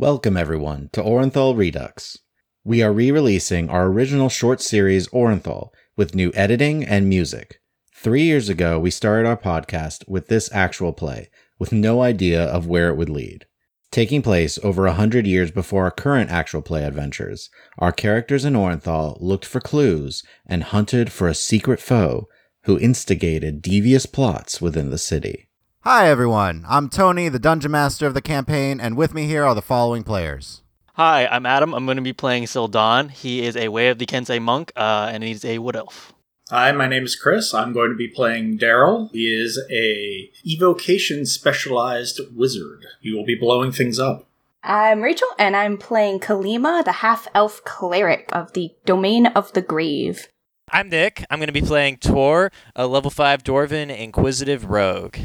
Welcome, everyone, to Orenthal Redux. We are re releasing our original short series, Orenthal, with new editing and music. Three years ago, we started our podcast with this actual play, with no idea of where it would lead. Taking place over a hundred years before our current actual play adventures, our characters in Orenthal looked for clues and hunted for a secret foe who instigated devious plots within the city. Hi, everyone. I'm Tony, the Dungeon Master of the campaign, and with me here are the following players. Hi, I'm Adam. I'm going to be playing Sildan. He is a Way of the Kensei monk, uh, and he's a wood elf. Hi, my name is Chris. I'm going to be playing Daryl. He is a evocation specialized wizard. He will be blowing things up. I'm Rachel, and I'm playing Kalima, the half elf cleric of the Domain of the Grave. I'm Nick. I'm going to be playing Tor, a level 5 Dwarven Inquisitive Rogue.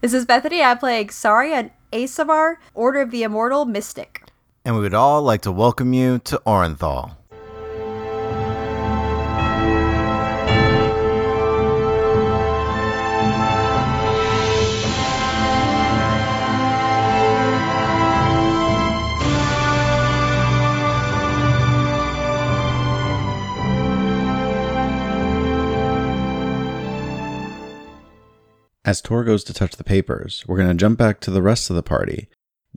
This is Bethany. I'm playing Sari, an Aasimar, Order of the Immortal Mystic. And we would all like to welcome you to Orenthal. As Tor goes to touch the papers, we're going to jump back to the rest of the party,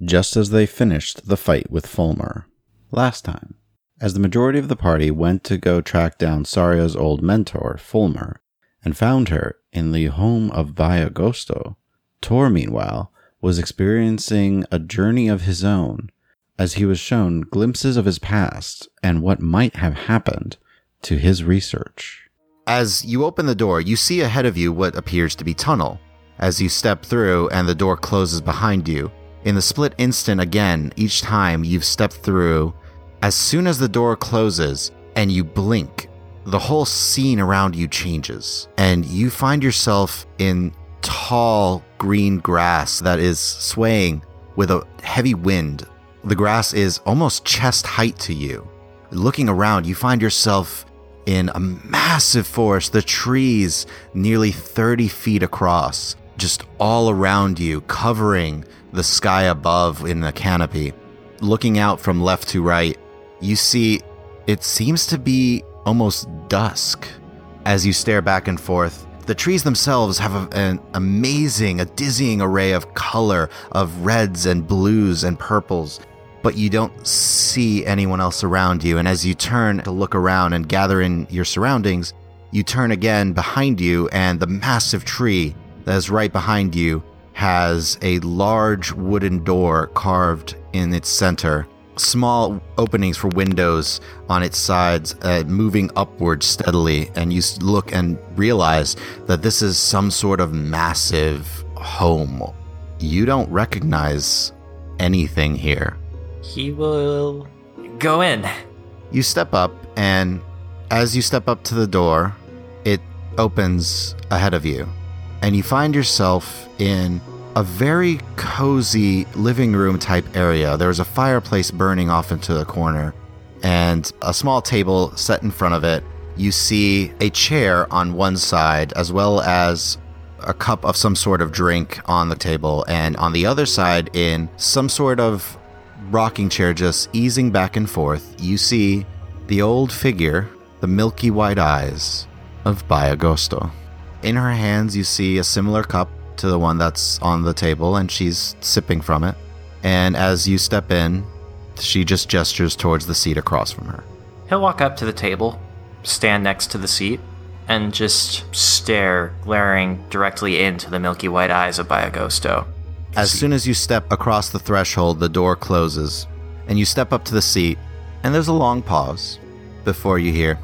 just as they finished the fight with Fulmer. Last time, as the majority of the party went to go track down Saria's old mentor, Fulmer, and found her in the home of Viagosto, Tor, meanwhile, was experiencing a journey of his own as he was shown glimpses of his past and what might have happened to his research. As you open the door, you see ahead of you what appears to be tunnel. As you step through and the door closes behind you, in the split instant again, each time you've stepped through, as soon as the door closes and you blink, the whole scene around you changes, and you find yourself in tall green grass that is swaying with a heavy wind. The grass is almost chest height to you. Looking around, you find yourself in a massive forest, the trees nearly 30 feet across, just all around you, covering the sky above in a canopy. Looking out from left to right, you see it seems to be almost dusk. As you stare back and forth, the trees themselves have a, an amazing, a dizzying array of color of reds and blues and purples but you don't see anyone else around you. And as you turn to look around and gather in your surroundings, you turn again behind you, and the massive tree that is right behind you has a large wooden door carved in its center, small openings for windows on its sides, uh, moving upward steadily. And you look and realize that this is some sort of massive home. You don't recognize anything here. He will go in. You step up, and as you step up to the door, it opens ahead of you, and you find yourself in a very cozy living room type area. There's a fireplace burning off into the corner, and a small table set in front of it. You see a chair on one side, as well as a cup of some sort of drink on the table, and on the other side, in some sort of rocking chair just easing back and forth, you see the old figure, the milky white eyes of Bayagosto. In her hands, you see a similar cup to the one that's on the table, and she's sipping from it. And as you step in, she just gestures towards the seat across from her. He'll walk up to the table, stand next to the seat, and just stare, glaring directly into the milky white eyes of Biagosto. As soon as you step across the threshold, the door closes, and you step up to the seat, and there's a long pause before you hear,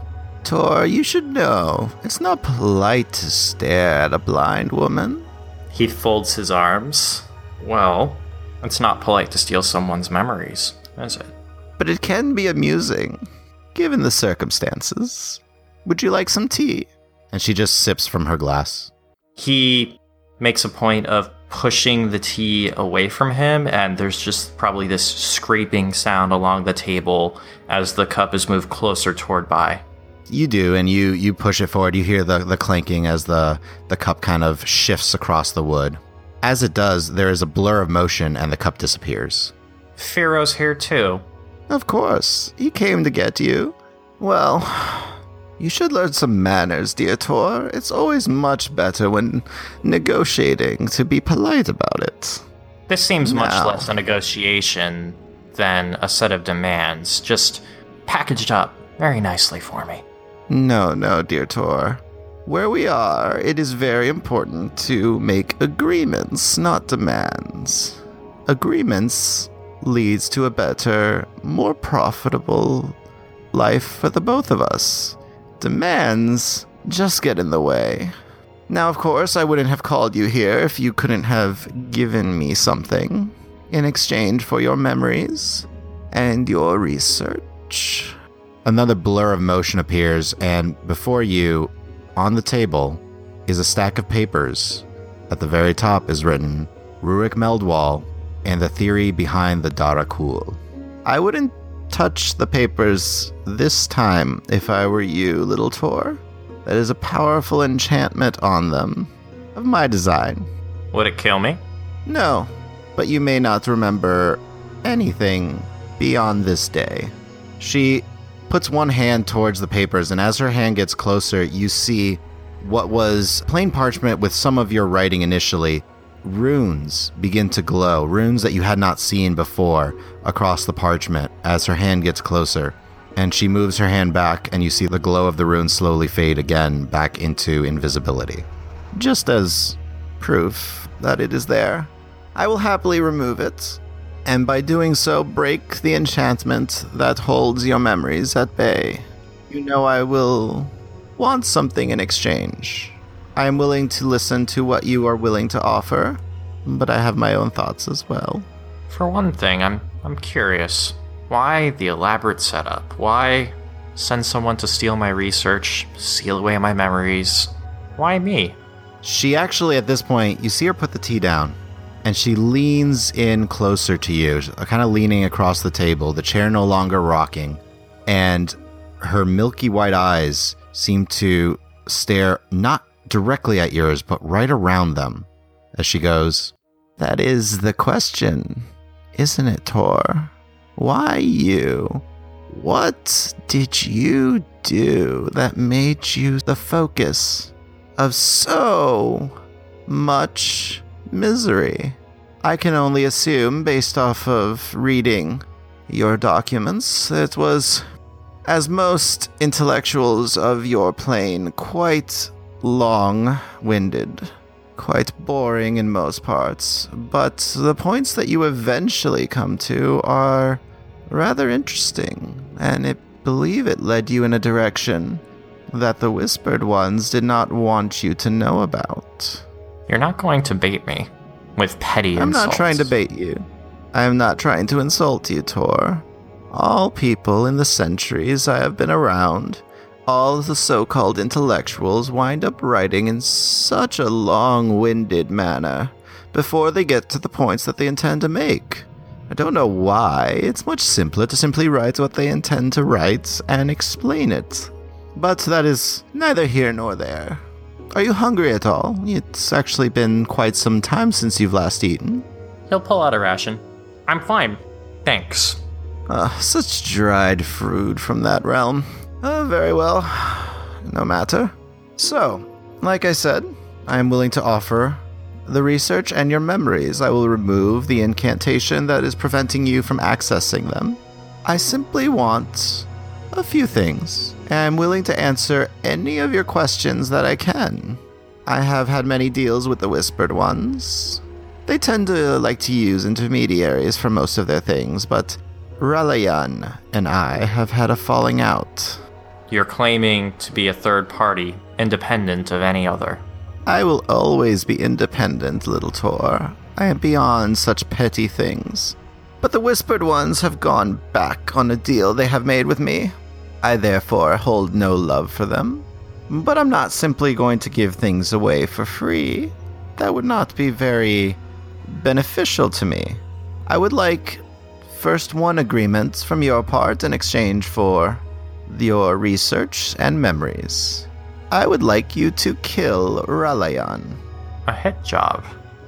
Tor, you should know, it's not polite to stare at a blind woman. He folds his arms. Well, it's not polite to steal someone's memories, is it? But it can be amusing, given the circumstances. Would you like some tea? And she just sips from her glass. He makes a point of pushing the tea away from him, and there's just probably this scraping sound along the table as the cup is moved closer toward by. You do, and you you push it forward. You hear the, the clanking as the, the cup kind of shifts across the wood. As it does, there is a blur of motion and the cup disappears. Firo's here too. Of course, he came to get you. Well, you should learn some manners, dear Tor. It's always much better when negotiating to be polite about it. This seems much less a negotiation than a set of demands, just packaged up very nicely for me. No, no, dear Tor. Where we are, it is very important to make agreements, not demands. Agreements leads to a better, more profitable life for the both of us. Demands just get in the way. Now, of course, I wouldn't have called you here if you couldn't have given me something in exchange for your memories and your research. Another blur of motion appears, and before you, on the table, is a stack of papers. At the very top is written Rurik Meldwall and the theory behind the Darakul. I wouldn't touch the papers this time if I were you, little Tor. That is a powerful enchantment on them of my design. Would it kill me? No, but you may not remember anything beyond this day. She puts one hand towards the papers, and as her hand gets closer, you see what was plain parchment with some of your writing initially. Runes begin to glow, runes that you had not seen before across the parchment as her hand gets closer. And she moves her hand back, and you see the glow of the runes slowly fade again back into invisibility. Just as proof that it is there. I will happily remove it, and by doing so, break the enchantment that holds your memories at bay. You know I will want something in exchange. I am willing to listen to what you are willing to offer, but I have my own thoughts as well. For one thing, I'm I'm curious. Why the elaborate setup? Why send someone to steal my research, steal away my memories? Why me? She actually, at this point, you see her put the tea down, and she leans in closer to you, kind of leaning across the table, the chair no longer rocking, and her milky white eyes seem to stare not directly at yours, but right around them as she goes, That is the question, isn't it, Tor? Why you? What did you do that made you the focus of so much misery? I can only assume, based off of reading your documents, it was, as most intellectuals of your plane, quite long winded, quite boring in most parts. But the points that you eventually come to are rather interesting, and I believe it led you in a direction that the Whispered Ones did not want you to know about. You're not going to bait me with petty insults. I'm not trying to bait you. I am not trying to insult you, Tor. All people in the centuries I have been around, all the so called intellectuals wind up writing in such a long winded manner before they get to the points that they intend to make. I don't know why. It's much simpler to simply write what they intend to write and explain it. But that is neither here nor there. Are you hungry at all? It's actually been quite some time since you've last eaten. He'll pull out a ration. I'm fine. Thanks. Ah, such dried fruit from that realm. Uh, very well. No matter. So, like I said, I am willing to offer the research and your memories. I will remove the incantation that is preventing you from accessing them. I simply want a few things. and I'm willing to answer any of your questions that I can. I have had many deals with the Whispered Ones. They tend to like to use intermediaries for most of their things, but Relayan and I have had a falling out. You're claiming to be a third party, independent of any other. I will always be independent, little Tor. I am beyond such petty things. But the Whispered Ones have gone back on a deal they have made with me. I therefore hold no love for them. But I'm not simply going to give things away for free. That would not be very beneficial to me. I would like first one agreement from your part in exchange for your research and memories. I would like you to kill Ralayan. A hit job.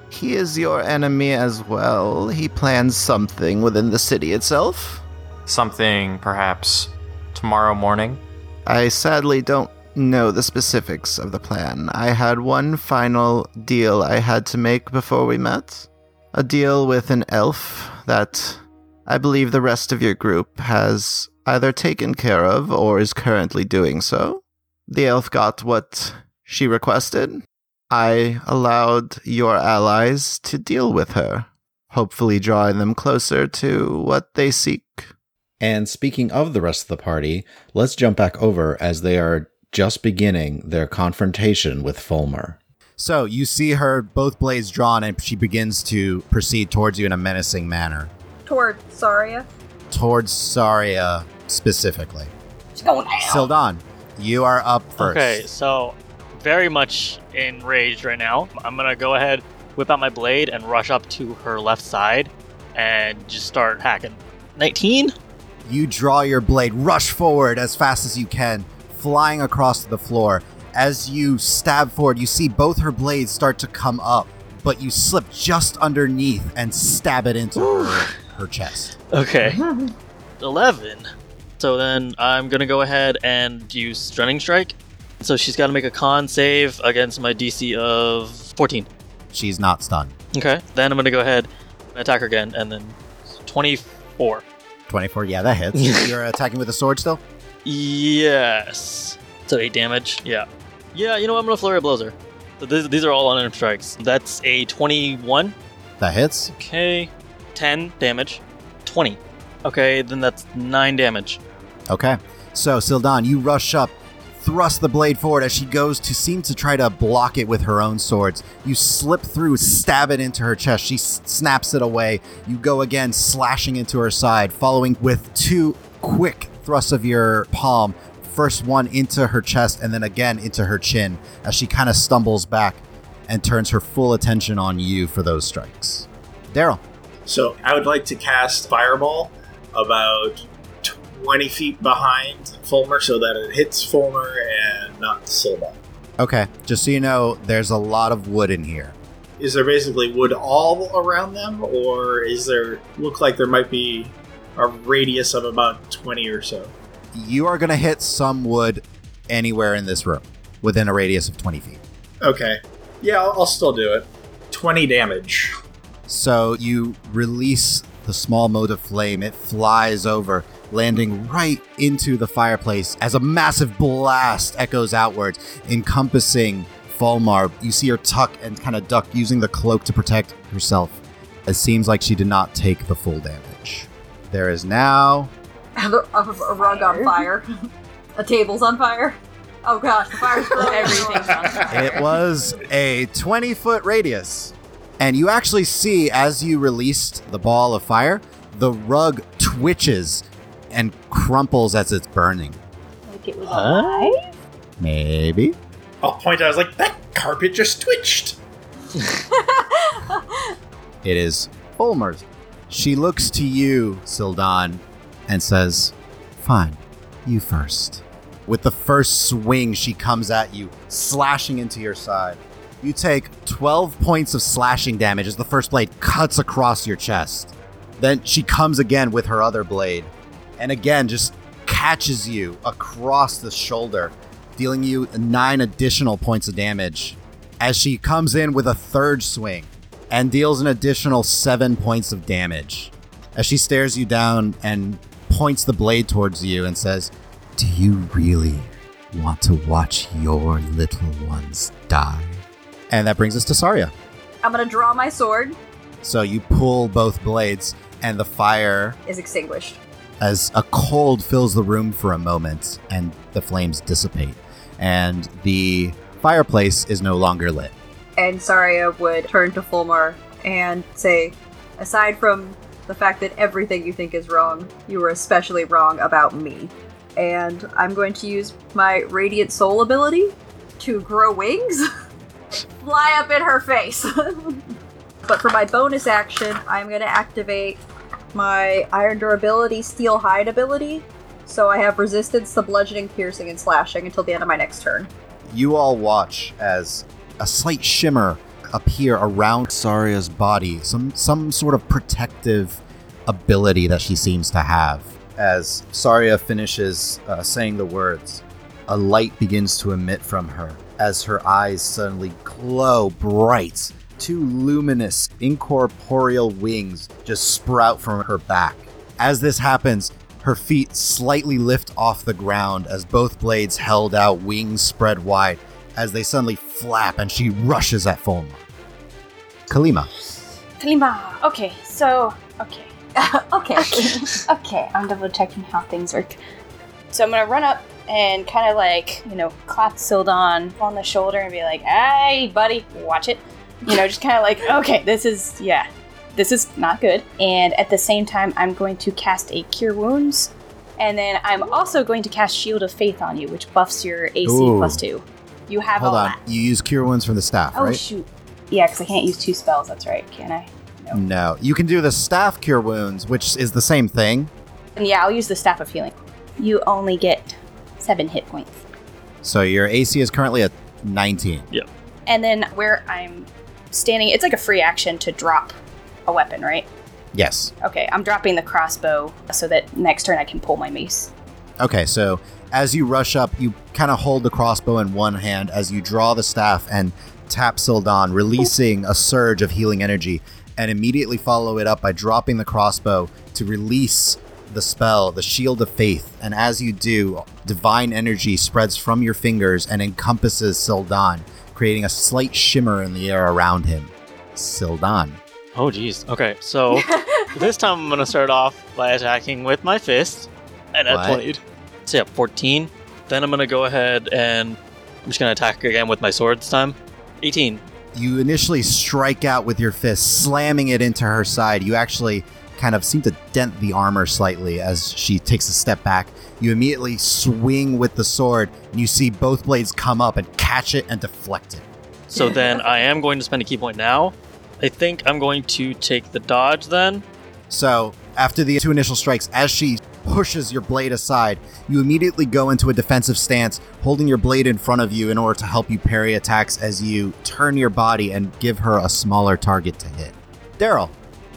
He is your enemy as well. He plans something within the city itself. Something perhaps tomorrow morning. I sadly don't know the specifics of the plan. I had one final deal I had to make before we met. A deal with an elf that I believe the rest of your group has either taken care of or is currently doing so. The elf got what she requested. I allowed your allies to deal with her, hopefully drawing them closer to what they seek. And speaking of the rest of the party, let's jump back over as they are just beginning their confrontation with Fulmer. So you see her both blades drawn, and she begins to proceed towards you in a menacing manner. Toward Saria. Towards Saria specifically. It's going down. Sildon, you are up first. Okay, so very much enraged right now. I'm gonna go ahead, whip out my blade, and rush up to her left side, and just start hacking. 19. You draw your blade, rush forward as fast as you can, flying across the floor. As you stab forward, you see both her blades start to come up, but you slip just underneath and stab it into her, her chest. Okay. 11. So then I'm gonna go ahead and use Stunning Strike. So she's got to make a con save against my DC of 14. She's not stunned. Okay. Then I'm gonna go ahead and attack her again, and then 24. 24, yeah, that hits. You're attacking with a sword still? Yes. So 8 damage. Yeah. Yeah, you know what? I'm gonna flurry of blows her. So these, these are all unarmed strikes. That's a 21. That hits. Okay. 10 damage. 20. Okay, then that's 9 damage. Okay. So, Sildan, you rush up, thrust the blade forward as she goes to seem to try to block it with her own swords. You slip through, stab it into her chest. She s- snaps it away. You go again, slashing into her side, following with two quick thrusts of your palm. First one into her chest, and then again into her chin as she kind of stumbles back and turns her full attention on you for those strikes. Daryl. So I would like to cast Fireball about 20 feet behind Fulmer so that it hits Fulmer and not Silva. Okay, just so you know, there's a lot of wood in here. Is there basically wood all around them, or is there look like there might be a radius of about 20 or so? You are going to hit some wood anywhere in this room within a radius of 20 feet. Okay. Yeah, I'll, I'll still do it. 20 damage. So you release the small mote of flame. It flies over, landing right into the fireplace as a massive blast echoes outwards, encompassing Fulmar. You see her tuck and kind of duck, using the cloak to protect herself. It seems like she did not take the full damage. There is now a, a, a rug on fire. a table's on fire. Oh gosh, the fire's burning. Everything's on fire. it was a 20 foot radius. And you actually see, as you released the ball of fire, the rug twitches and crumples as it's burning. Like it was alive? Maybe. I'll point out, I was like, that carpet just twitched. It is Fulmer's. She looks to you, Sildan, and says, Fine, you first. With the first swing, she comes at you, slashing into your side. You take 12 points of slashing damage as the first blade cuts across your chest. Then she comes again with her other blade, and again just catches you across the shoulder, dealing you nine additional points of damage. As she comes in with a third swing, and deals an additional seven points of damage as she stares you down and points the blade towards you and says, Do you really want to watch your little ones die? And that brings us to Saria. I'm gonna draw my sword. So you pull both blades, and the fire, Is extinguished. As a cold fills the room for a moment, and the flames dissipate, and the fireplace is no longer lit. And Saria would turn to Fulmar and say, aside from the fact that everything you think is wrong, you were especially wrong about me. And I'm going to use my Radiant Soul ability to grow wings, fly up in her face. but for my bonus action, I'm going to activate my Iron Durability Steel Hide ability. So I have resistance to bludgeoning, piercing, and slashing until the end of my next turn. you all watch as a slight shimmer appear around Saria's body, some some sort of protective ability that she seems to have. As Saria finishes uh, saying the words, a light begins to emit from her as her eyes suddenly glow bright. Two luminous, incorporeal wings just sprout from her back. As this happens, her feet slightly lift off the ground as both blades held out, wings spread wide, as they suddenly flap and she rushes at Fulmar. Kalima. Kalima. Okay, so okay, okay. okay, okay. I'm double checking how things work. So I'm gonna run up and kind of like you know clap Sildon on the shoulder and be like, "Hey, buddy, watch it." You know, just kind of like, okay, this is yeah, this is not good. And at the same time, I'm going to cast a Cure Wounds, and then I'm also going to cast Shield of Faith on you, which buffs your AC Ooh. plus two. You have Hold all on. that. You use Cure Wounds from the staff, Oh right? shoot. Yeah, because I can't use two spells. That's right. Can I? No. No. You can do the staff Cure Wounds, which is the same thing. And yeah, I'll use the Staff of Healing. You only get seven hit points. So your AC is currently at 19. And then where I'm standing, it's like a free action to drop a weapon, right? Yes. Okay, I'm dropping the crossbow so that next turn I can pull my mace. Okay, so as you rush up, you kind of hold the crossbow in one hand as you draw the staff and tap Sildan, releasing a surge of healing energy, and immediately follow it up by dropping the crossbow to release the spell, the Shield of Faith. And as you do, divine energy spreads from your fingers and encompasses Sildon, creating a slight shimmer in the air around him. Sildan. Oh, jeez. Okay, so this time I'm gonna start off by attacking with my fist, and I played. So yeah, 14. Then I'm gonna go ahead and I'm just gonna attack again with my sword this time. 18. you initially strike out with your fist, slamming it into her side. You actually kind of seem to dent the armor slightly as she takes a step back. You immediately swing with the sword, and you see both blades come up and catch it and deflect it. So then I am going to spend a ki point now. I think I'm going to take the dodge then. So, after the two initial strikes, as she pushes your blade aside, you immediately go into a defensive stance, holding your blade in front of you in order to help you parry attacks as you turn your body and give her a smaller target to hit. Daryl.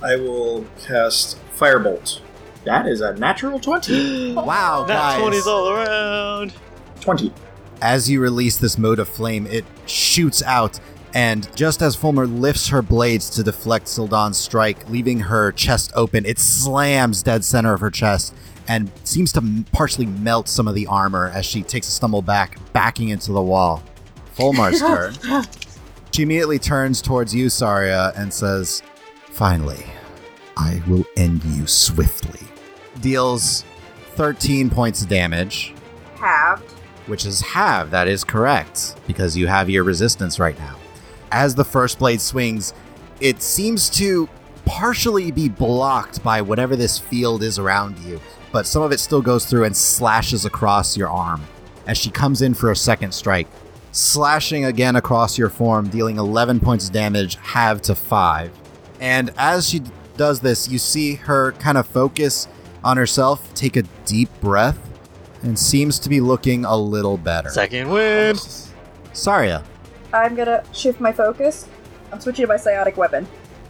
I will cast Firebolt. That is a natural 20. Wow, That guys. 20's all around. 20. As you release this mode of flame, it shoots out, and just as Fulmer lifts her blades to deflect Sildon's strike, leaving her chest open, it slams dead center of her chest and seems to partially melt some of the armor as she takes a stumble back, backing into the wall. Fulmar's turn. She immediately turns towards you, Saria, and says, Finally, I will end you swiftly. Deals 13 points of damage Halved. which is half. That is correct because you have your resistance right now. As the first blade swings, it seems to partially be blocked by whatever this field is around you, but some of it still goes through and slashes across your arm as she comes in for a second strike, slashing again across your form, dealing 11 points of damage, half to 5. And as she does this, you see her kind of focus on herself, take a deep breath, and seems to be looking a little better. Second Wind. Saria, I'm gonna shift my focus. I'm switching to my psionic weapon.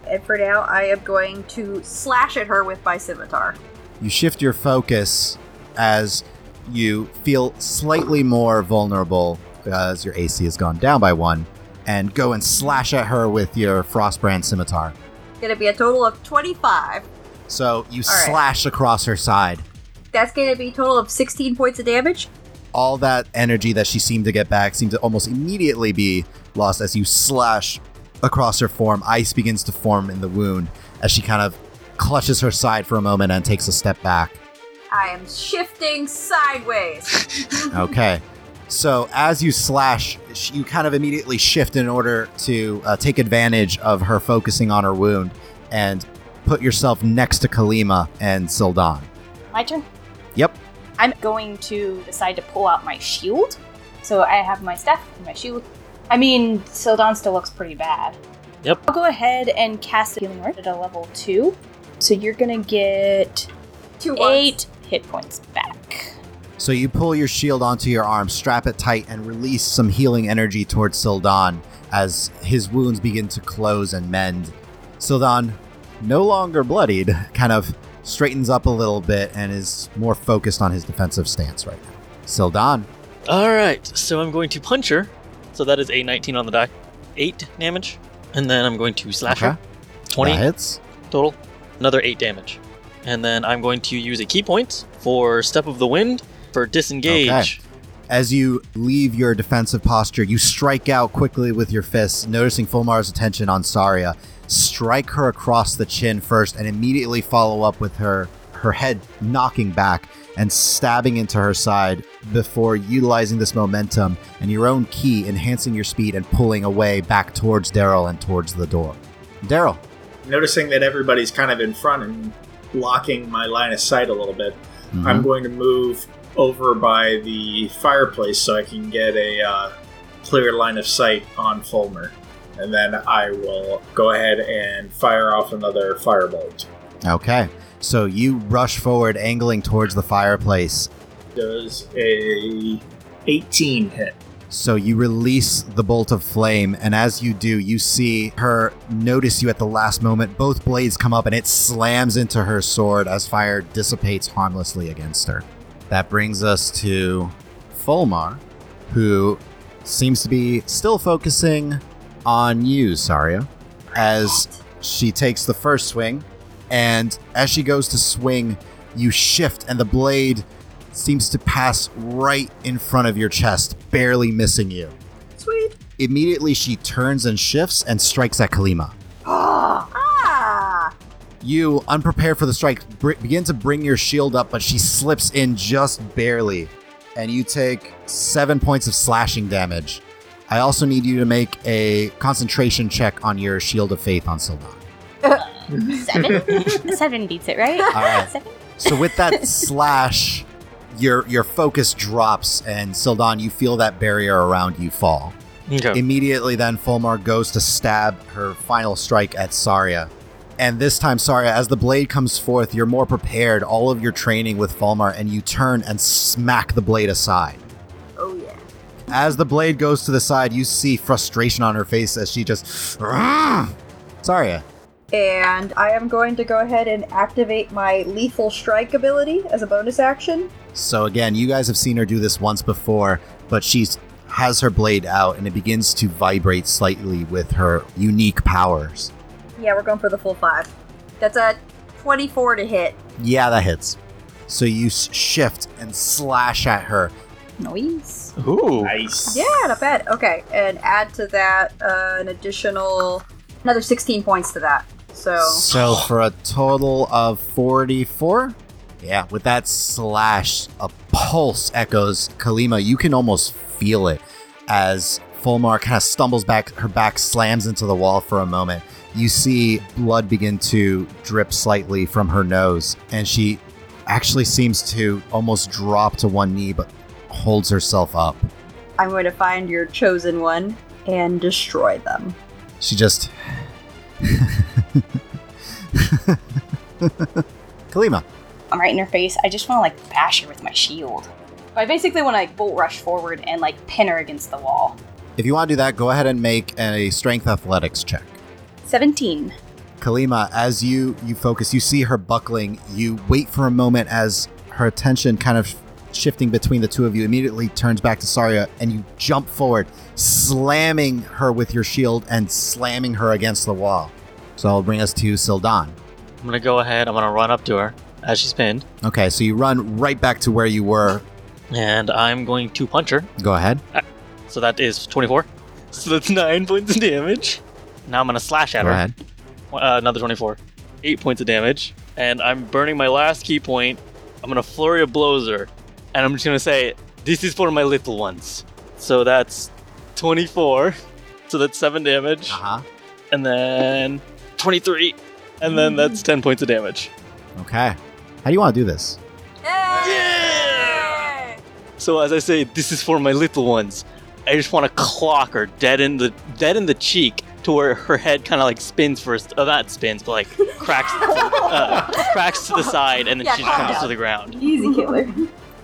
And for now, I am going to slash at her with my scimitar. you shift your focus as you feel slightly more vulnerable uh, as your AC has gone down by one, and go and slash at her with your Frostbrand scimitar. Gonna be a total of 25. So you All right. slash across her side. That's gonna be a total of 16 points of damage. All that energy that she seemed to get back seemed to almost immediately be lost as you slash across her form. Ice begins to form in the wound as she kind of clutches her side for a moment and takes a step back. I am shifting sideways. Okay. So as you slash, you kind of immediately shift in order to uh, take advantage of her focusing on her wound and put yourself next to Kalima and Sildon. My turn? Yep. I'm going to decide to pull out my shield. So I have my staff and my shield. I mean, Sildon still looks pretty bad. Yep. I'll go ahead and cast a healing word at a level two. So you're gonna get Two ones. eight hit points back. So you pull your shield onto your arm, strap it tight, and release some healing energy towards Sildon as his wounds begin to close and mend. Sildon, no longer bloodied, kind of straightens up a little bit and is more focused on his defensive stance right now. Sildon, All right, so I'm going to punch her. So that is a 19 on the die, eight damage, and then I'm going to slash Okay. her. 20 that hits. total, another eight damage, and then I'm going to use a ki point for Step of the Wind for disengage. Okay. As you leave your defensive posture, you strike out quickly with your fists, noticing Fulmar's attention on Saria. Strike her across the chin first, and immediately follow up with her her head knocking back and stabbing into her side before utilizing this momentum and your own ki, enhancing your speed and pulling away back towards Daryl and towards the door. Daryl, Noticing that everybody's kind of in front and blocking my line of sight a little bit, mhm. I'm going to move over by the fireplace so I can get a uh, clear line of sight on Fulmer. And then I will go ahead and fire off another firebolt. okay. So you rush forward, angling towards the fireplace. Does a 18 hit? So you release the bolt of flame, and as you do, you see her notice you at the last moment. Both blades come up, and it slams into her sword as fire dissipates harmlessly against her. That brings us to Fulmar, who seems to be still focusing on you, Saria, as she takes the first swing. And as she goes to swing, you shift, and the blade seems to pass right in front of your chest, barely missing you. Sweet. Immediately, she turns and shifts and strikes at Kalima. You, unprepared for the strike, br- begin to bring your shield up, but she slips in just barely, and you take seven points of slashing damage. I also need you to make a concentration check on your Shield of Faith on Sildon. Seven? Seven beats it, right? All right. Seven? So with that slash, your your focus drops, and Sildon, you feel that barrier around you fall. Okay. Immediately, then Fulmar goes to stab her final strike at Saria. And this time, Saria, as the blade comes forth, you're more prepared, all of your training with Falmar, and you turn and smack the blade aside. Oh yeah. As the blade goes to the side, you see frustration on her face as she just. Saria. And I am going to go ahead and activate my lethal strike ability as a bonus action. So again, you guys have seen her do this once before, but she's has her blade out and it begins to vibrate slightly with her unique powers. Yeah, we're going for the full five. That's a 24 to hit. Yeah, that hits. So you shift and slash at her. Noise. Ooh. Nice. Yeah, not bad. Okay, and add to that uh, an additional another 16 points to that. So So for a total of 44. Yeah, with that slash, a pulse echoes Kalima. You can almost feel it as Fulmar kind of stumbles back, her back slams into the wall for a moment. You see blood begin to drip slightly from her nose, and she actually seems to almost drop to one knee, but holds herself up. I'm going to find your chosen one and destroy them. She just. Kalima. I'm right in her face. I just want to like bash her with my shield. I basically want to like bolt rush forward and like pin her against the wall. If you want to do that, go ahead and make a strength athletics check. 17. Kalima, as you you focus, you see her buckling. You wait for a moment as her attention kind of shifting between the two of you. Immediately turns back to Saria, and you jump forward, slamming her with your shield and slamming her against the wall. So I'll bring us to Sildan. I'm gonna go ahead. I'm gonna run up to her as she's pinned, Okay, so you run right back to where you were. and I'm going to punch her. Go ahead. Uh, so that is 24. So that's nine points of damage. Now I'm gonna slash at Go her. ahead. Uh, another 24. Eight points of damage, and I'm burning my last ki point. I'm gonna flurry of blows her, and I'm just gonna say, "This is for my little ones." So that's 24. So that's seven damage, Uh huh. and then 23, and then that's 10 points of damage. Okay. How do you want to do this? Yeah! So as I say, this is for my little ones. I just want to clock her dead in the dead in the cheek to where her head kind of like spins first. Uh, not spins, but like cracks uh, cracks to the side, and then Yeah, she just calm comes to the ground. Easy killer.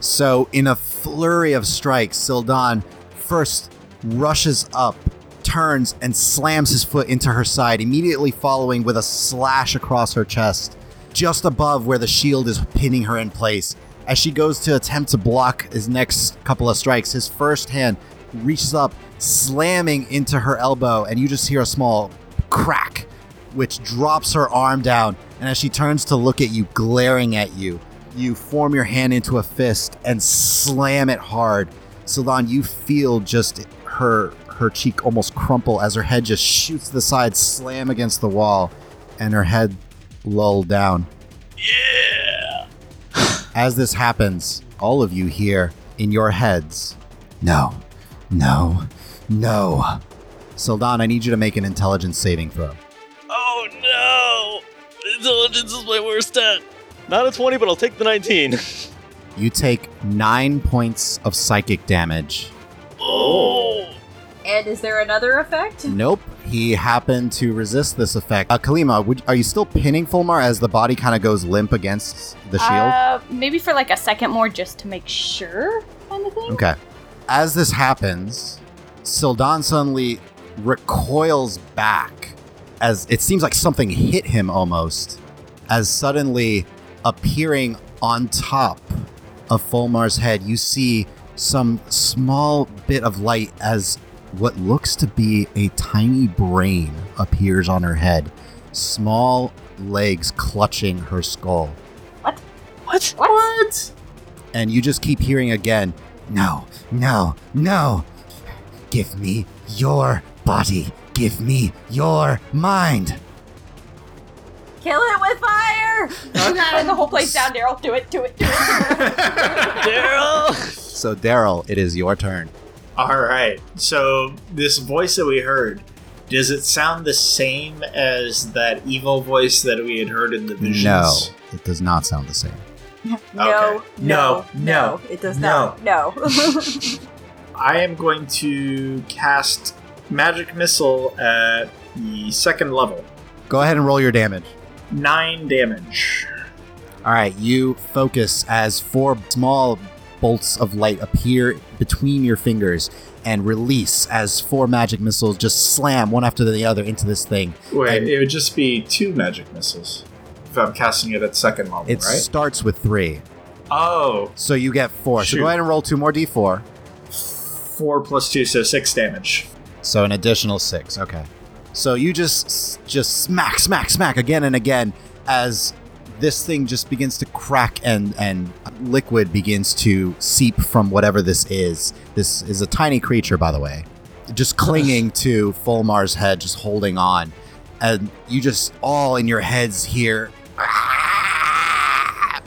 So, in a flurry of strikes, Sildon first rushes up, turns and slams his foot into her side, immediately following with a slash across her chest, just above where the shield is pinning her in place. As she goes to attempt to block his next couple of strikes, his first hand reaches up, slamming into her elbow, and you just hear a small crack, which drops her arm down. And as she turns to look at you, glaring at you, you form your hand into a fist and slam it hard. Sildan, you feel just her her cheek almost crumple as her head just shoots to the side, slam against the wall, and her head lull down. Yeah. As this happens, all of you hear in your heads, no, no, no. Sildan, I need you to make an intelligence saving throw. Oh no! Intelligence is my worst stat. Not a 20, but I'll take the 19. You take nine points of psychic damage. oh! And is there another effect? Nope, he happened to resist this effect. Uh, Kalima, would, are you still pinning Fulmar as the body kind of goes limp against the shield? Uh, maybe for like a second more just to make sure, kind of thing. Okay. As this happens, Sildan suddenly recoils back as it seems like something hit him almost, as suddenly appearing on top of Fulmar's head, you see some small bit of light as what looks to be a tiny brain appears on her head, small legs clutching her skull. What? What? What? and you just keep hearing again, no, no, no. Give me your body. Give me your mind. Kill it with fire! Burn the whole place down, Daryl. Do it, do it, do it. Daryl! So, Daryl, it is your turn. All right. So this voice that we heard, does it sound the same as that evil voice that we had heard in the visions? No, it does not sound the same. No, Okay. no, No, no, It does no. not. No. I am going to cast magic missile at the second level. Go ahead and roll your damage. Nine damage. All right, you focus as four small bolts of light appear between your fingers and release as four magic missiles just slam one after the other into this thing. Wait, And- it would just be two magic missiles if I'm casting it at second level, right? It right? starts with three. Oh, So you get four. Shoot. So go ahead and roll two more d4. four plus two, so six damage. So an additional six. Okay. So you just just smack, smack, smack again and again as this thing just begins to crack and and liquid begins to seep from whatever this is. This is a tiny creature, by the way, just clinging to Fulmar's head, just holding on, and you just all in your heads hear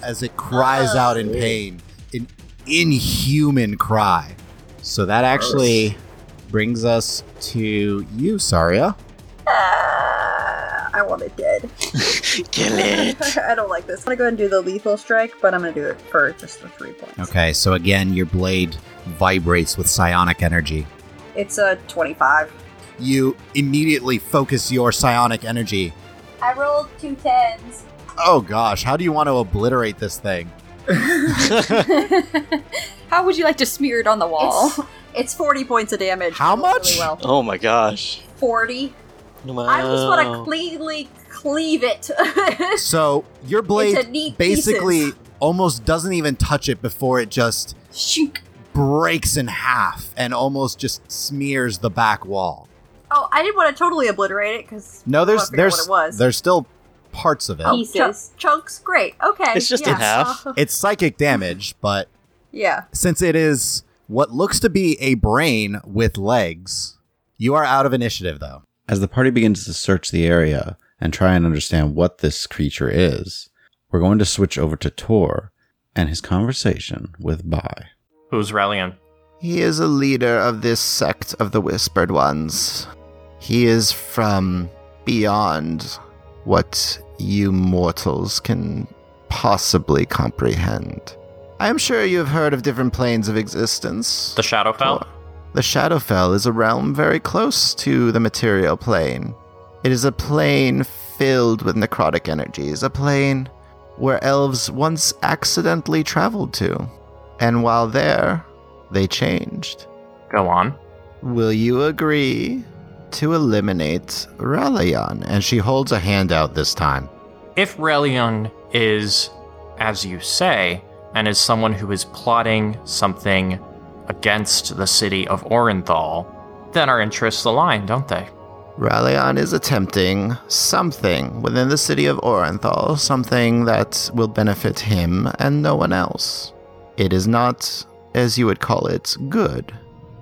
as it cries out in pain, an inhuman cry. So that actually brings us to you, Saria. Ah, I want it dead. Kill it! I don't like this. I'm gonna go ahead and do the lethal strike, but I'm gonna do it for just the three points. Okay, so again, your blade vibrates with psionic energy. It's a 25. You immediately focus your psionic energy. I rolled two tens. Oh gosh, how do you want to obliterate this thing? How would you like to smear it on the wall? It's, it's 40 points of damage. How much? Really well. oh my gosh. 40. Wow. I just want to cleanly cleave it. So your blade neat basically pieces. almost doesn't even touch it before it just Shink. breaks in half and almost just smears the back wall. oh, I didn't want to totally obliterate it because No, there's there's what it was. there's still parts of it. Oh, Pieces. chunk- chunks. Great. Okay. It's just in half. It's psychic damage, but yeah. since it is what looks to be a brain with legs, you are out of initiative though. As the party begins to search the area and try and understand what this creature is, we're going to switch over to Tor and his conversation with Bai. Who's rallying? He is a leader of this sect of the Whispered Ones. He is from beyond what you mortals can possibly comprehend. I am sure you have heard of different planes of existence. The Shadowfell? The Shadowfell is a realm very close to the material plane. It is a plane filled with necrotic energies, a plane where elves once accidentally traveled to. And while there, they changed. Go on. Will you agree to eliminate Ralayan. And she holds a hand out this time. If Relion is, as you say, and is someone who is plotting something against the city of Orenthal, then our interests align, don't they? Ralayan is attempting something within the city of Orenthal, something that will benefit him and no one else. It is not, as you would call it, good.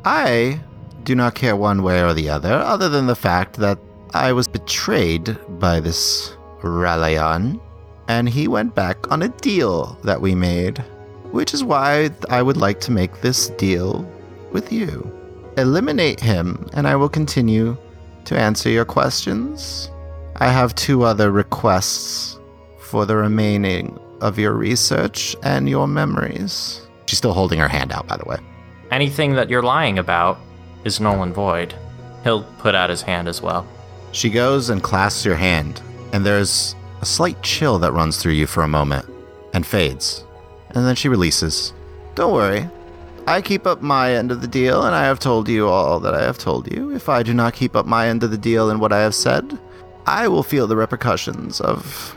I do not care one way or the other, other than the fact that I was betrayed by this Ralayan, and he went back on a deal that we made, which is why I would like to make this deal with you. Eliminate him, and I will continue to answer your questions. I have two other requests for the remaining of your research and your memories. She's still holding her hand out, by the way. Anything that you're lying about is null and void. He'll put out his hand as well. She goes and clasps your hand, and there's a slight chill that runs through you for a moment and fades. And then she releases. Don't worry. I keep up my end of the deal, and I have told you all that I have told you. If I do not keep up my end of the deal and what I have said, I will feel the repercussions of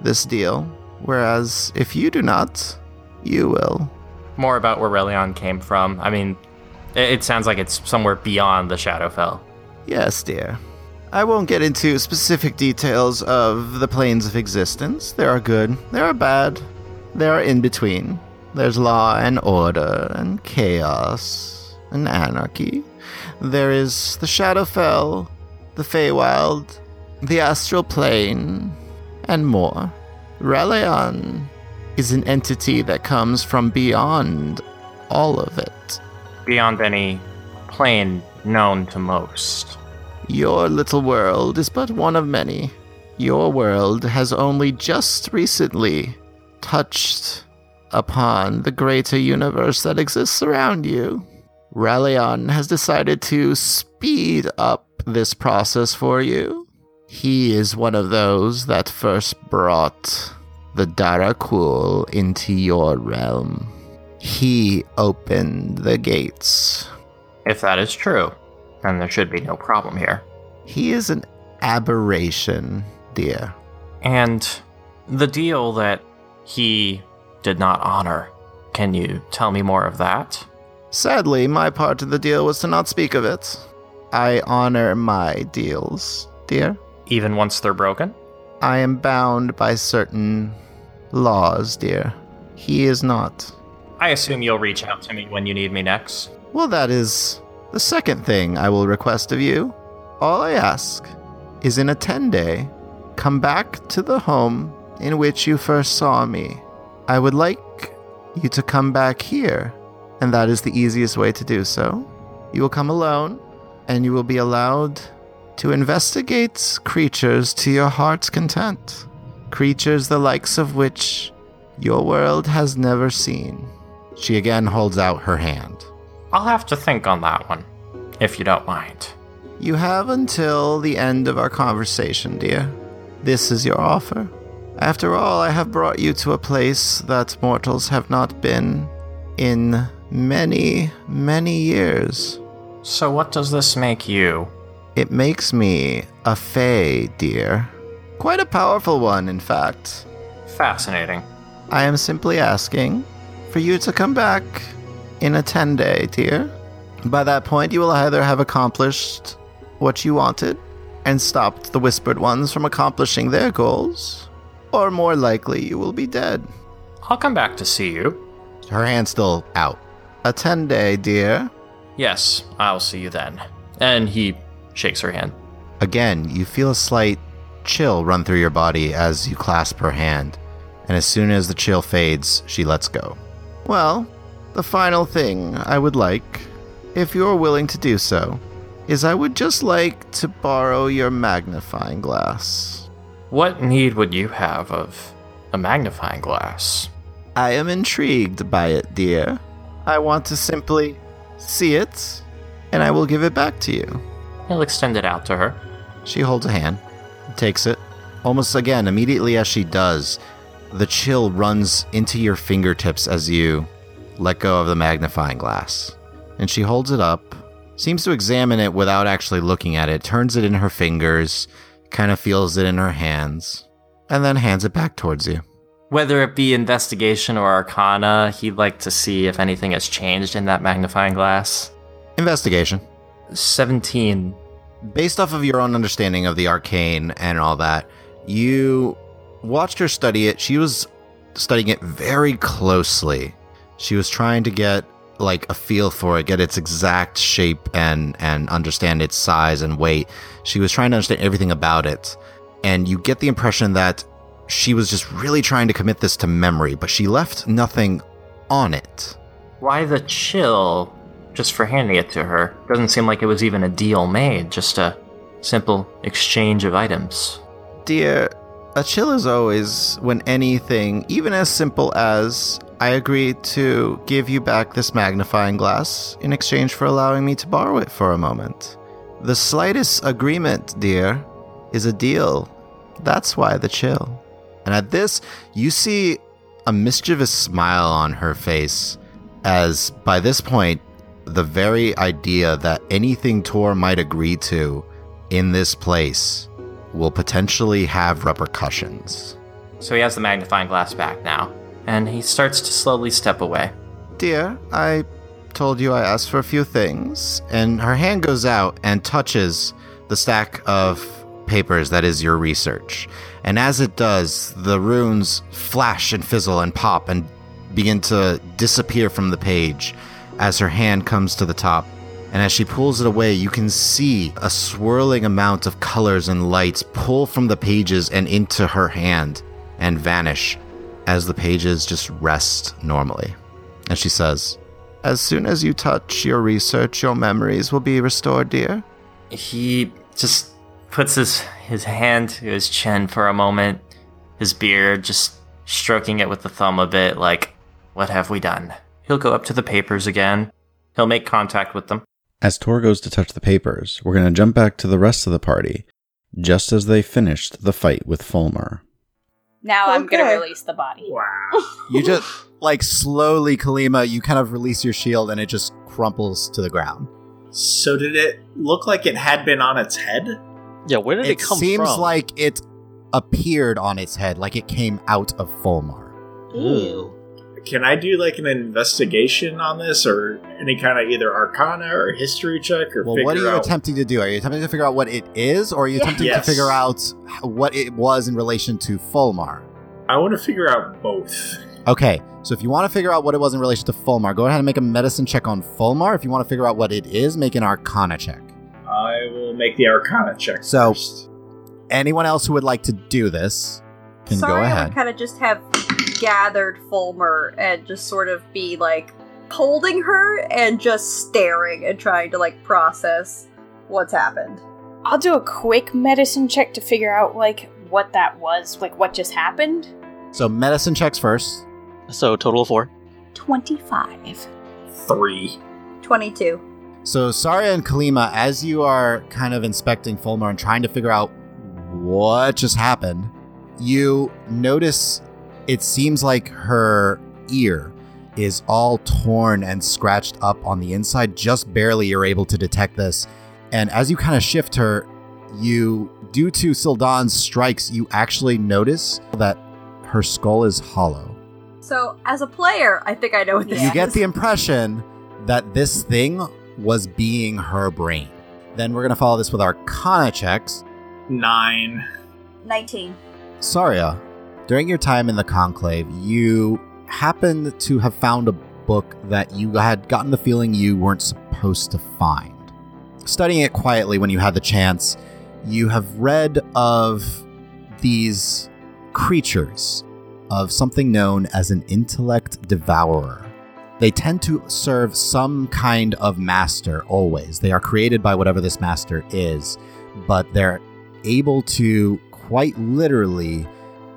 this deal. Whereas if you do not, you will. More about where Relion came from. I mean, it, sounds like it's somewhere beyond the Shadowfell. Yes, dear. I won't get into specific details of the planes of existence. There are good, there are bad, there are in between. There's law and order, and chaos, and anarchy. There is the Shadowfell, the Feywild, the Astral Plane, and more. Relion is an entity that comes from beyond all of it. Beyond any plane known to most. Your little world is but one of many. Your world has only just recently touched upon the greater universe that exists around you. Rallion has decided to speed up this process for you. He is one of those that first brought the Darakul into your realm. He opened the gates. If that is true, then there should be no problem here. He is an aberration, dear. And the deal that he did not honor, can you tell me more of that? Sadly, my part of the deal was to not speak of it. I honor my deals, dear. Even once they're broken? I am bound by certain laws, dear. He is not. I assume you'll reach out to me when you need me next. Well, that is the second thing I will request of you. All I ask is in a 10 day, come back to the home in which you first saw me. I would like you to come back here, and that is the easiest way to do so. You will come alone, and you will be allowed to investigate creatures to your heart's content. Creatures the likes of which your world has never seen. She again holds out her hand. I'll have to think on that one, if you don't mind. You have until the end of our conversation, dear. This is your offer. After all, I have brought you to a place that mortals have not been in many, many years. So, what does this make you? It makes me a Fae, dear. Quite a powerful one, in fact. Fascinating. I am simply asking for you to come back in a 10 day, dear. By that point, you will either have accomplished what you wanted and stopped the Whispered Ones from accomplishing their goals, or more likely, you will be dead. I'll come back to see you. Her hand's still out. A 10 day, dear. Yes, I'll see you then. And he shakes her hand. Again, you feel a slight chill run through your body as you clasp her hand, and as soon as the chill fades, she lets go. Well, the final thing I would like, if you're willing to do so, is I would just like to borrow your magnifying glass. What need would you have of a magnifying glass? I am intrigued by it, dear. I want to simply see it, and I will give it back to you. He'll extend it out to her. She holds a hand, takes it. Almost again, immediately as she does, the chill runs into your fingertips as you let go of the magnifying glass. And she holds it up, seems to examine it without actually looking at it, turns it in her fingers, kind of feels it in her hands, and then hands it back towards you. Whether it be investigation or arcana, he'd like to see if anything has changed in that magnifying glass. Investigation. 17. Based off of your own understanding of the arcane and all that, you watched her study it. She was studying it very closely. She was trying to get like a feel for it, get its exact shape and and understand its size and weight. She was trying to understand everything about it. And you get the impression that she was just really trying to commit this to memory, but she left nothing on it. Why the chill just for handing it to her? Doesn't seem like it was even a deal made, just a simple exchange of items. Dear, a chill is always when anything, even as simple as I agree to give you back this magnifying glass in exchange for allowing me to borrow it for a moment. The slightest agreement, dear, is a deal. That's why the chill. And at this, you see a mischievous smile on her face, as by this point, the very idea that anything Tor might agree to in this place will potentially have repercussions. So he has the magnifying glass back now, and he starts to slowly step away. Dear, I told you I asked for a few things, and her hand goes out and touches the stack of papers that is your research. And as it does, the runes flash and fizzle and pop and begin to disappear from the page as her hand comes to the top. And as she pulls it away, you can see a swirling amount of colors and lights pull from the pages and into her hand and vanish as the pages just rest normally. And she says, As soon as you touch your research, your memories will be restored, dear. He just puts his, his hand to his chin for a moment, his beard just stroking it with the thumb a bit, like, What have we done? He'll go up to the papers again. He'll make contact with them. As Tor goes to touch the papers, we're going to jump back to the rest of the party, just as they finished the fight with Fulmer. Now I'm gonna release the body. Wow. You just like slowly, Kalima, you kind of release your shield and it just crumples to the ground. So did it look like it had been on its head? Yeah, where did it, It come from? It seems like it appeared on its head, like it came out of Fulmar. Ew. Can I do like an investigation on this, or any kind of either Arcana or history check, or Well, what are you out? attempting to do? Are you attempting to figure out what it is, or are you Yeah. attempting Yes. to figure out what it was in relation to Fulmar? I want to figure out both. Okay, so if you want to figure out what it was in relation to Fulmar, go ahead and make a medicine check on Fulmar. If you want to figure out what it is, make an Arcana check. I will make the Arcana check So- first. Anyone else who would like to do this can Sorry, go I ahead. would kind of just have gathered Fulmer and just sort of be like holding her and just staring and trying to like process what's happened. I'll do a quick medicine check to figure out like what that was, like what just happened. So medicine checks first. So total of four. Twenty-five. Three. 22. So Saria and Kalima, as you are kind of inspecting Fulmer and trying to figure out what just happened, you notice it seems like her ear is all torn and scratched up on the inside. Just barely you're able to detect this. And as you kind of shift her, you, due to Sildan's strikes, you actually notice that her skull is hollow. So, as a player, I think I know what this Yeah. You get the impression that this thing was being her brain. Then we're going to follow this with our Arcana checks. Nine. 19. Saria, during your time in the Conclave, you happened to have found a book that you had gotten the feeling you weren't supposed to find. Studying it quietly when you had the chance, you have read of these creatures, of something known as an intellect devourer. They tend to serve some kind of master always. They are created by whatever this master is, but they're able to quite literally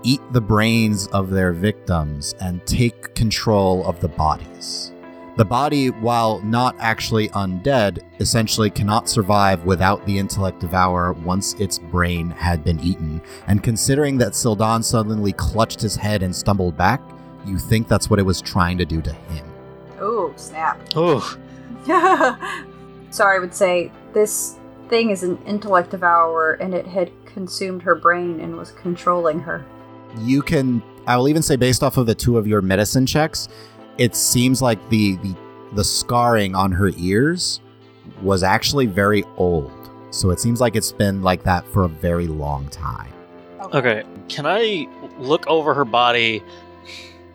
eat the brains of their victims and take control of the bodies. The body, while not actually undead, essentially cannot survive without the intellect devourer once its brain had been eaten. And considering that Sildan suddenly clutched his head and stumbled back, you think that's what it was trying to do to him. Oh, snap. Oh, Sorry, I would say this thing is an intellect devourer, and it had consumed her brain and was controlling her. You can. I will even say, based off of the two of your medicine checks, it seems like the the, the scarring on her ears was actually very old. So it seems like it's been like that for a very long time. Okay, can I look over her body?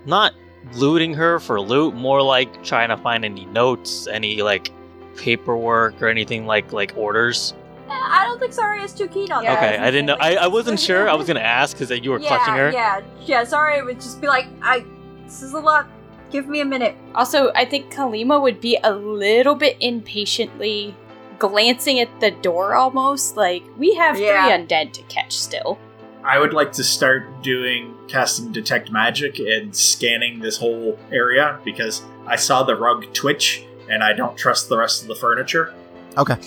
Not looting her for loot, more like trying to find any notes, any like paperwork or anything like like orders. I don't think Saria is too keen on Yeah, that. okay, I didn't know. I, I wasn't sure. I was gonna ask because you were yeah, clutching her. Yeah, yeah. Saria, would just be like, I. This is a lot. Give me a minute. Also, I think Kalima would be a little bit impatiently glancing at the door almost. Like, we have Yeah. three undead to catch still. I would like to start doing casting detect magic and scanning this whole area because I saw the rug twitch and I don't trust the rest of the furniture. Okay.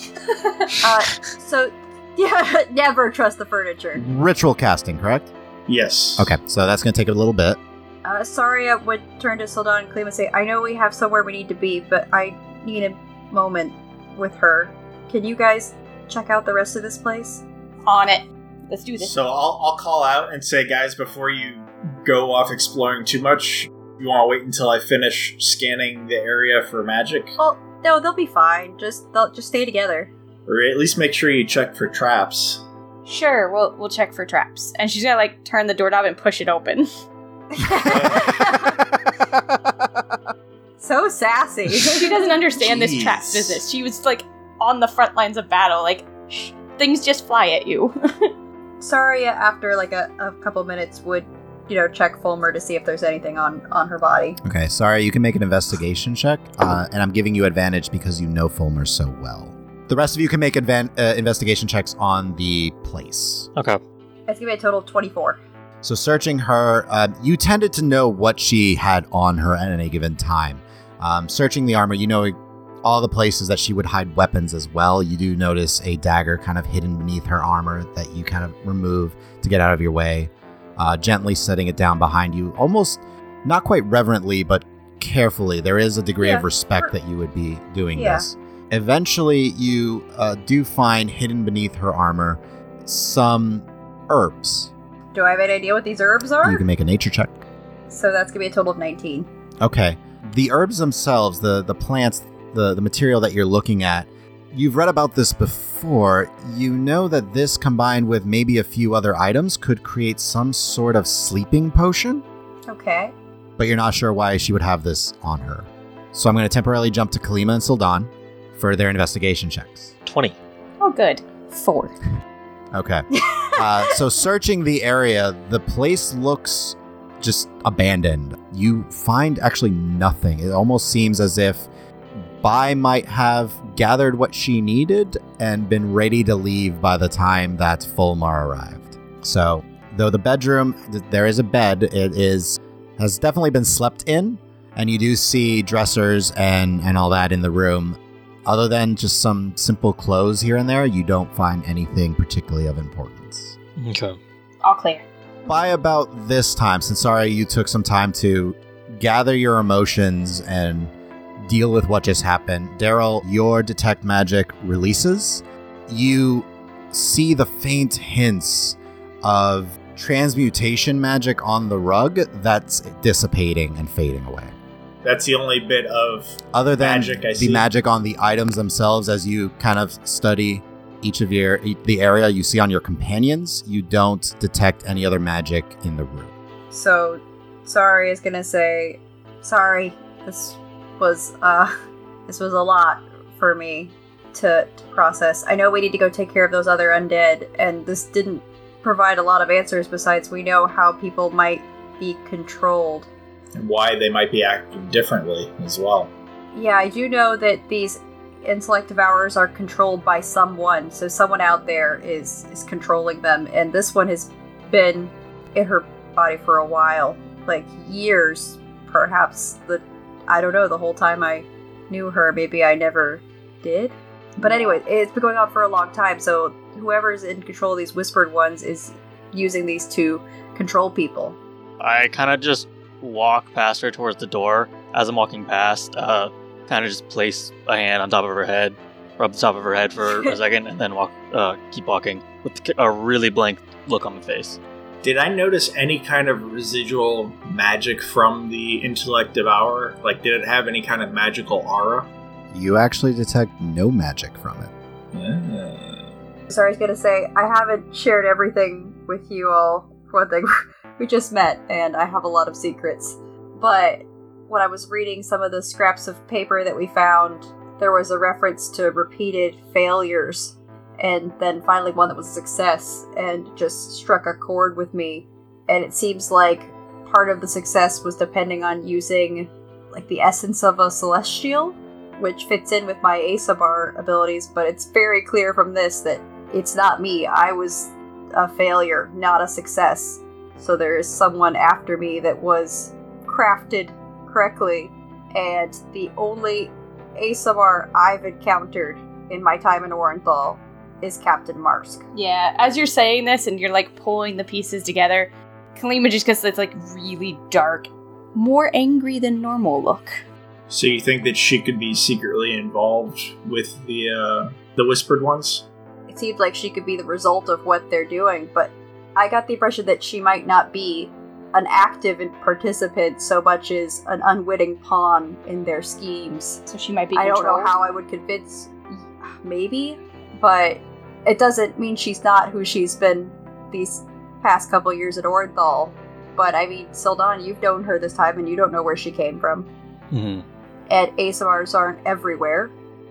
Uh, so, yeah, never trust the furniture. Ritual casting, correct? Yes. Okay, so that's going to take a little bit. Uh, Saria, I would turn to Sildan and Kalima and say, I know we have somewhere we need to be, but I need a moment with her. Can you guys check out the rest of this place? On it. Let's do this. So I'll, I'll call out and say, guys, before you go off exploring too much, you want to wait until I finish scanning the area for magic, Well, no, they'll be fine. Just they'll just stay together. or at least make sure you check for traps. Sure, we'll we'll check for traps. And she's gonna like turn the doorknob and push it open. so sassy. she doesn't understand this traps Jeez. business. She was like on the front lines of battle. Like shh, things just fly at you. Saria, after like a, a couple minutes, would you know check Fulmer to see if there's anything on on her body. Okay, Saria, you can make an investigation check, uh, and I'm giving you advantage because you know Fulmer so well. The rest of you can make advan- uh, investigation checks on the place. Okay. That's gonna be a total of twenty four. So, searching her, uh, you tended to know what she had on her at any given time. Um, searching the armor, you know all the places that she would hide weapons as well. You do notice a dagger kind of hidden beneath her armor that you kind of remove to get out of your way, uh, gently setting it down behind you, almost not quite reverently, but carefully. There is a degree Yeah, of respect that you would be doing Yeah. this. Eventually, you uh, do find hidden beneath her armor some herbs. Do I have any idea what these herbs are? You can make a nature check. So that's gonna be a total of nineteen. Okay. The herbs themselves, the the plants, the the material that you're looking at, you've read about this before. You know that this combined with maybe a few other items could create some sort of sleeping potion, Okay. but you're not sure why she would have this on her. So I'm going to temporarily jump to Kalima and Sildan for their investigation checks. Twenty. oh, good. Four. Okay. uh, so searching the area, the place looks just abandoned. You find actually nothing. It almost seems as if Bai might have gathered what she needed and been ready to leave by the time that Fulmar arrived. So, though the bedroom, there is a bed, it is has definitely been slept in, and you do see dressers and and all that in the room. Other than just some simple clothes here and there, you don't find anything particularly of importance. Okay. All clear. By about this time, since Saria you took some time to gather your emotions and deal with what just happened, Daryl, your detect magic releases. You see the faint hints of transmutation magic on the rug that's dissipating and fading away. That's the only bit of Other than Magic, I the see. magic on the items themselves, as you kind of study each of your e- the area you see on your companions, you don't detect any other magic in the room. So, Saria is gonna say, sorry. This was uh, this was a lot for me to, to process. I know we need to go take care of those other undead, and this didn't provide a lot of answers. Besides, we know how people might be controlled. and why they might be acting differently as well. Yeah, I do know that these intellect devourers are controlled by someone, so someone out there is is controlling them, and this one has been in her body for a while, like years, perhaps. The I don't know. The whole time I knew her, maybe I never did. But anyway, it's been going on for a long time. So whoever's in control of these whispered ones is using these to control people. I kind of just walk past her towards the door. As I'm walking past, uh, kind of just place a hand on top of her head. rub the top of her head for a second, and then walk, uh, keep walking with a really blank look on my face. Did I notice any kind of residual magic from the intellect devour? Like, did it have any kind of magical aura? You actually detect no magic from it. Ah. Sorry, I was gonna say I haven't shared everything with you all. For one thing, we just met, and I have a lot of secrets. But when I was reading some of the scraps of paper that we found, there was a reference to repeated failures, and then finally one that was a success, and just struck a chord with me. And it seems like part of the success was depending on using like the essence of a celestial, which fits in with my Aasimar abilities, but it's very clear from this that it's not me. I was a failure, not a success. So there is someone after me that was crafted correctly, and the only Aasimar I've encountered in my time in Orenthal is Captain Marsk. Yeah, as you're saying this and you're like pulling the pieces together, Kalima just gets this like really dark, more angry than normal look. So you think that she could be secretly involved with the uh, the whispered ones? It seems like she could be the result of what they're doing, but I got the impression that she might not be an active participant so much as an unwitting pawn in their schemes. So she might be. I don't know how I would convince, maybe, but it doesn't mean she's not who she's been these past couple years at Orenthal. But I mean, Sildan, you've known her this time, and you don't know where she came from. Mm-hmm. And Aasimars aren't everywhere.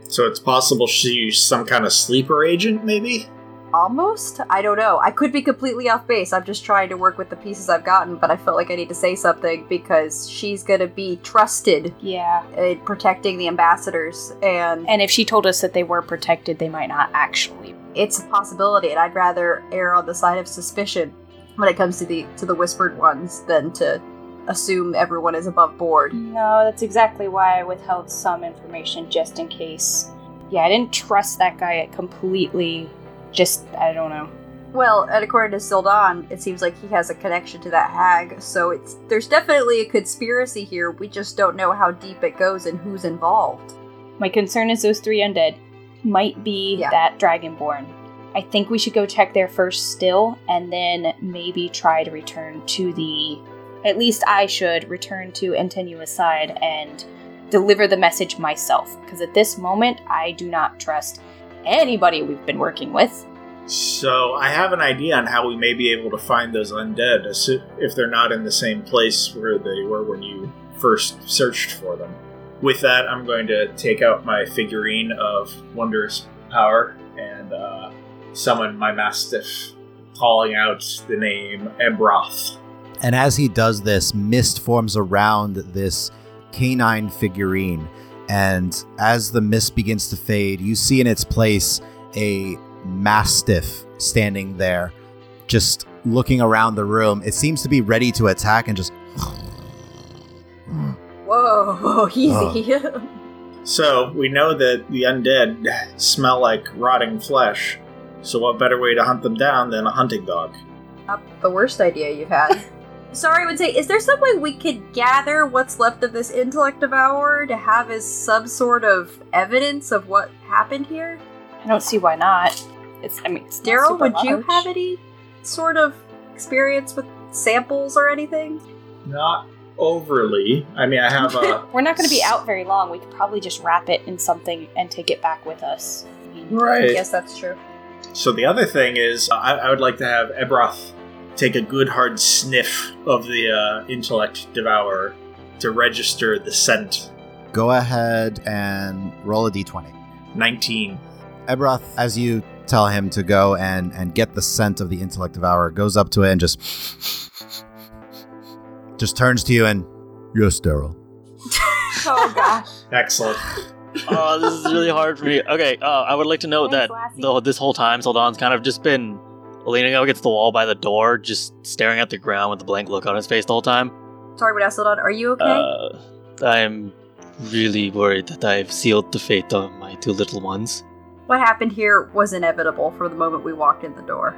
So it's possible she's some kind of sleeper agent, maybe? Almost? I don't know. I could be completely off base. I'm just trying to work with the pieces I've gotten, but I felt like I need to say something because she's gonna be trusted Yeah, in protecting the ambassadors, and and if she told us that they were protected, they might not actually. it's a possibility, and I'd rather err on the side of suspicion when it comes to the to the whispered ones than to assume everyone is above board. No, that's exactly why I withheld some information just in case. Yeah, I didn't trust that guy completely. Just I don't know. Well, and according to Sildan, it seems like he has a connection to that hag, so it's there's definitely a conspiracy here. We just don't know how deep it goes and who's involved. My concern is those three undead might be Yeah. that dragonborn. I think we should go check there first still, and then maybe try to return to the. At least I should return to Antenua's side and deliver the message myself. Because at this moment, I do not trust anybody we've been working with. So I have an idea on how we may be able to find those undead if they're not in the same place where they were when you first searched for them. With that, I'm going to take out my figurine of wondrous power and uh, summon my mastiff, calling out the name Ebroth. And as he does this, mist forms around this canine figurine. And as the mist begins to fade, you see in its place a mastiff standing there, just looking around the room. It seems to be ready to attack and just. Whoa, easy. So we know that the undead smell like rotting flesh. So what better way to hunt them down than a hunting dog? Not the worst idea you've had. Sorry, I would say, is there some way we could gather what's left of this intellect of devourer to have as some sort of evidence of what happened here? I don't see why not. It's I mean, it's not Daryl, super would you have any sort of experience with samples or anything? Not overly. I mean, I have a. We're not going to be out very long. We could probably just wrap it in something and take it back with us. Right. I mean, right. Yes, that's true. So the other thing is, uh, I, I would like to have Ebroth take a good hard sniff of the uh, intellect devourer to register the scent. Go ahead and roll a d20. 19. Ebroth, as you tell him to go and, and get the scent of the intellect devourer, goes up to it and just. just turns to you and. you're sterile. Oh gosh. Excellent. oh, this is really hard for me. Okay, uh, I would like to note Thanks, that Lassie. the, this whole time, Sildan's kind of just been leaning up against the wall by the door, just staring at the ground with a blank look on his face the whole time. Sorry, but Asildon, are you okay? Uh, I'm really worried that I've sealed the fate of my two little ones. what happened here was inevitable from the moment we walked in the door.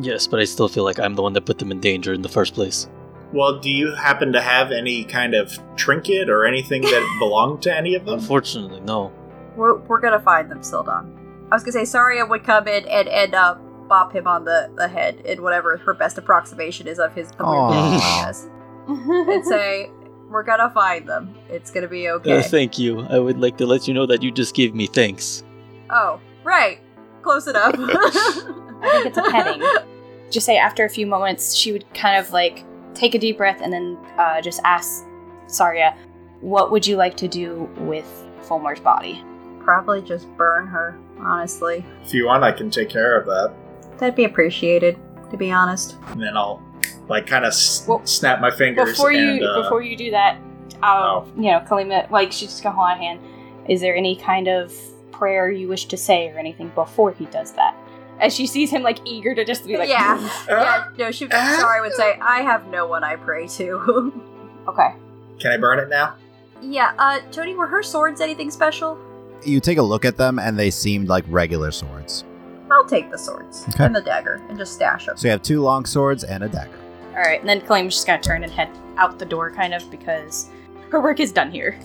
Yes, but I still feel like I'm the one that put them in danger in the first place. Well, do you happen to have any kind of trinket or anything that belonged to any of them? Unfortunately, no. We're, we're gonna find them, Sildan. I was gonna say Saria would come in and end uh, bop him on the, the head in whatever her best approximation is of his the weird Aw. has, and say, "We're gonna find them. It's gonna be okay." Uh, thank you. I would like to let you know that you just gave me thanks. oh, right, close enough. I think it's a petting. Just say after a few moments, she would kind of like take a deep breath and then uh, just ask Saria, "What would you like to do with Fulmer's body?" Probably just burn her. Honestly, If you want, I can take care of that. That'd be appreciated. To be honest. And then I'll, like, kind of s- Well, snap my fingers. Before you uh, before you do that, I'll you know Kalima like she's just gonna hold out a hand. Is there any kind of prayer you wish to say or anything before he does that? As she sees him like eager to just be like, yeah, yeah. uh, No, she. Saria, would say I have no one I pray to. okay. Can I burn it now? yeah. Uh, Tony, were her swords anything special? You take a look at them, and they seemed like regular swords. I'll take the swords Okay. and the dagger and just stash them. So you have two long swords and a dagger. All right, and then Kalima's just gonna turn and head out the door, kind of because her work is done here.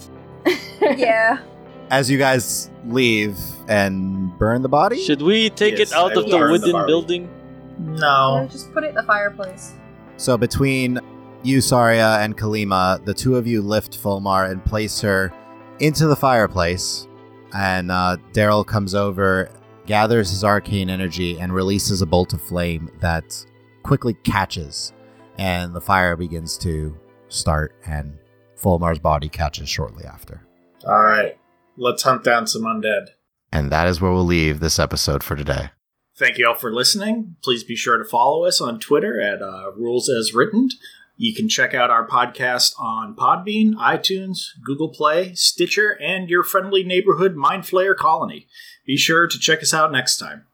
yeah. As you guys leave and burn the body, Should we take Yes, it out I of the burn the wooden body. building? No. Just put it in the fireplace. So between you, Saria, and Kalima, the two of you lift Fulmar and place her into the fireplace. And uh, Daryl comes over, gathers his arcane energy, and releases a bolt of flame that quickly catches. And the fire begins to start, and Fulmar's body catches shortly after. All right. Let's hunt down some undead. And that is where we'll leave this episode for today. Thank you all for listening. Please be sure to follow us on Twitter at uh, Rules as Written. You can check out our podcast on Podbean, iTunes, Google Play, Stitcher, and your friendly neighborhood Mind Flayer colony. Be sure to check us out next time.